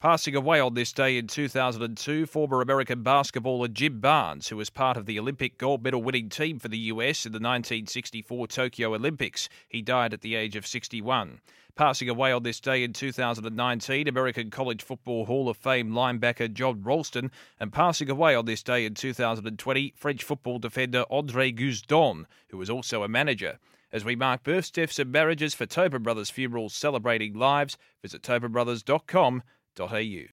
Passing away on this day in 2002, former American basketballer Jim Barnes, who was part of the Olympic gold medal winning team for the US in the 1964 Tokyo Olympics. He died at the age of 61. Passing away on this day in 2019, American College Football Hall of Fame linebacker John Ralston, and passing away on this day in 2020, French football defender Andre Guesdon, who was also a manager. As we mark births, deaths, and marriages for Tobin Brothers Funerals celebrating lives, visit tobinbrothers.com www.ac.au.